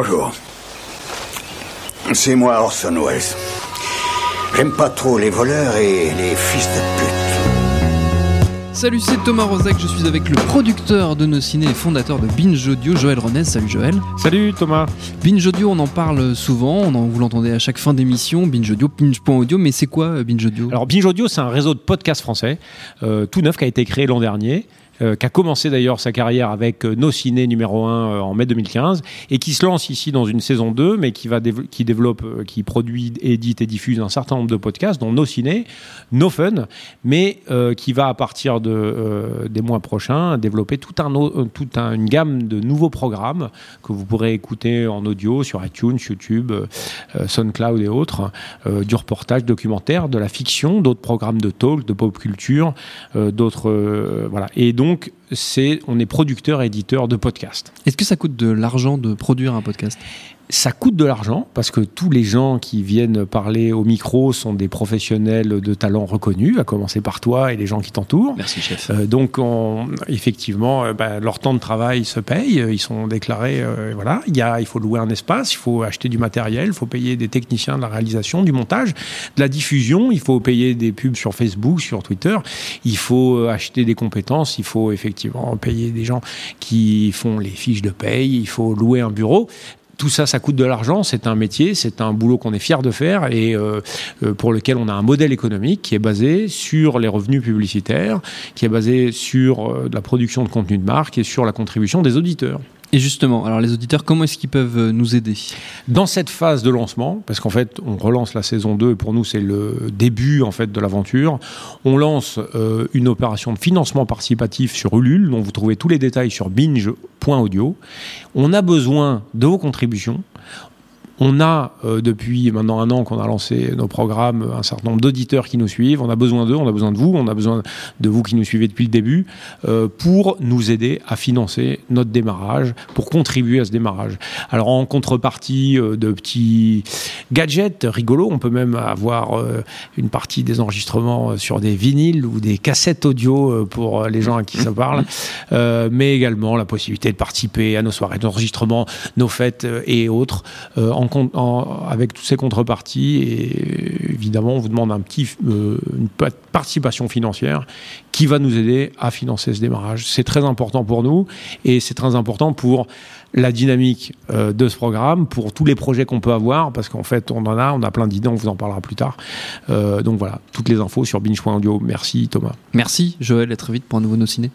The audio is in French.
Bonjour. C'est moi Orson Welles. J'aime pas trop les voleurs et les fils de pute. Salut, c'est Thomas Rozek, je suis avec le producteur de nos ciné et fondateur de Binge Audio, Joël Ronez. Salut Joël. Salut Thomas. Binge Audio, on en parle souvent, on en, vous l'entendez à chaque fin d'émission, Binge Audio, Binge.audio, mais c'est quoi euh, Binge Audio? Alors Binge Audio, c'est un réseau de podcasts français, euh, tout neuf, qui a été créé l'an dernier. Euh, qui a commencé d'ailleurs sa carrière avec euh, Nos Ciné numéro 1 euh, en mai 2015 et qui se lance ici dans une saison 2 mais qui va qui développe qui produit édite et diffuse un certain nombre de podcasts dont Nos Ciné, No Fun mais qui va à partir de des mois prochains développer toute un- une gamme de nouveaux programmes que vous pourrez écouter en audio sur iTunes, YouTube, SoundCloud et autres du reportage documentaire, de la fiction, d'autres programmes de talk, de pop culture, d'autres voilà. Et donc donc c'est on est producteur éditeur de podcasts. Est-ce que ça coûte de l'argent de produire un podcast? Ça coûte de l'argent parce que tous les gens qui viennent parler au micro sont des professionnels de talent reconnus, à commencer par toi et les gens qui t'entourent. Merci chef. Euh, donc, on- effectivement, euh, bah, leur temps de travail se paye. euh, Ils sont déclarés. euh, voilà, il y a, il faut louer un espace, il faut acheter du matériel, il faut payer des techniciens de la réalisation, du montage, de la diffusion. Il faut payer des pubs sur Facebook, sur Twitter. Il faut acheter des compétences. Il faut effectivement payer des gens qui font les fiches de paye. Il faut louer un bureau. Tout ça, ça coûte de l'argent. C'est un métier, c'est un boulot qu'on est fier de faire et euh, euh, pour lequel on a un modèle économique qui est basé sur les revenus publicitaires, qui est basé sur euh, la production de contenu de marque et sur la contribution des auditeurs. Et justement, alors les auditeurs, comment est-ce qu'ils peuvent euh, nous aider? Dans cette phase de lancement, parce qu'en fait, on relance la saison 2 et pour nous, c'est le début en fait de l'aventure, on lance euh, une opération de financement participatif sur Ulule, dont vous trouvez tous les détails sur binge.audio. On a besoin de vos contributions. On a, euh, depuis maintenant un an qu'on a lancé nos programmes, un certain nombre d'auditeurs qui nous suivent. On a besoin d'eux, on a besoin de vous, on a besoin de vous qui nous suivez depuis le début, euh, pour nous aider à financer notre démarrage, pour contribuer à ce démarrage. Alors en contrepartie euh, de petits gadgets rigolos, on peut même avoir une partie des enregistrements sur des vinyles ou des cassettes audio pour les gens à qui ça parle, euh, mais également la possibilité de participer à nos soirées d'enregistrement, nos fêtes et autres, euh, avec toutes ces contreparties. Et évidemment, on vous demande un petit, euh, une pa- participation financière qui va nous aider à financer ce démarrage. C'est très important pour nous et c'est très important pour la dynamique euh, de ce programme, pour tous les projets qu'on peut avoir, parce qu'en fait, on en a, on a plein d'idées, on vous en parlera plus tard. Euh, donc voilà, toutes les infos sur binge.audio. Merci Thomas. Merci Joël, à très vite pour un nouveau nos ciné.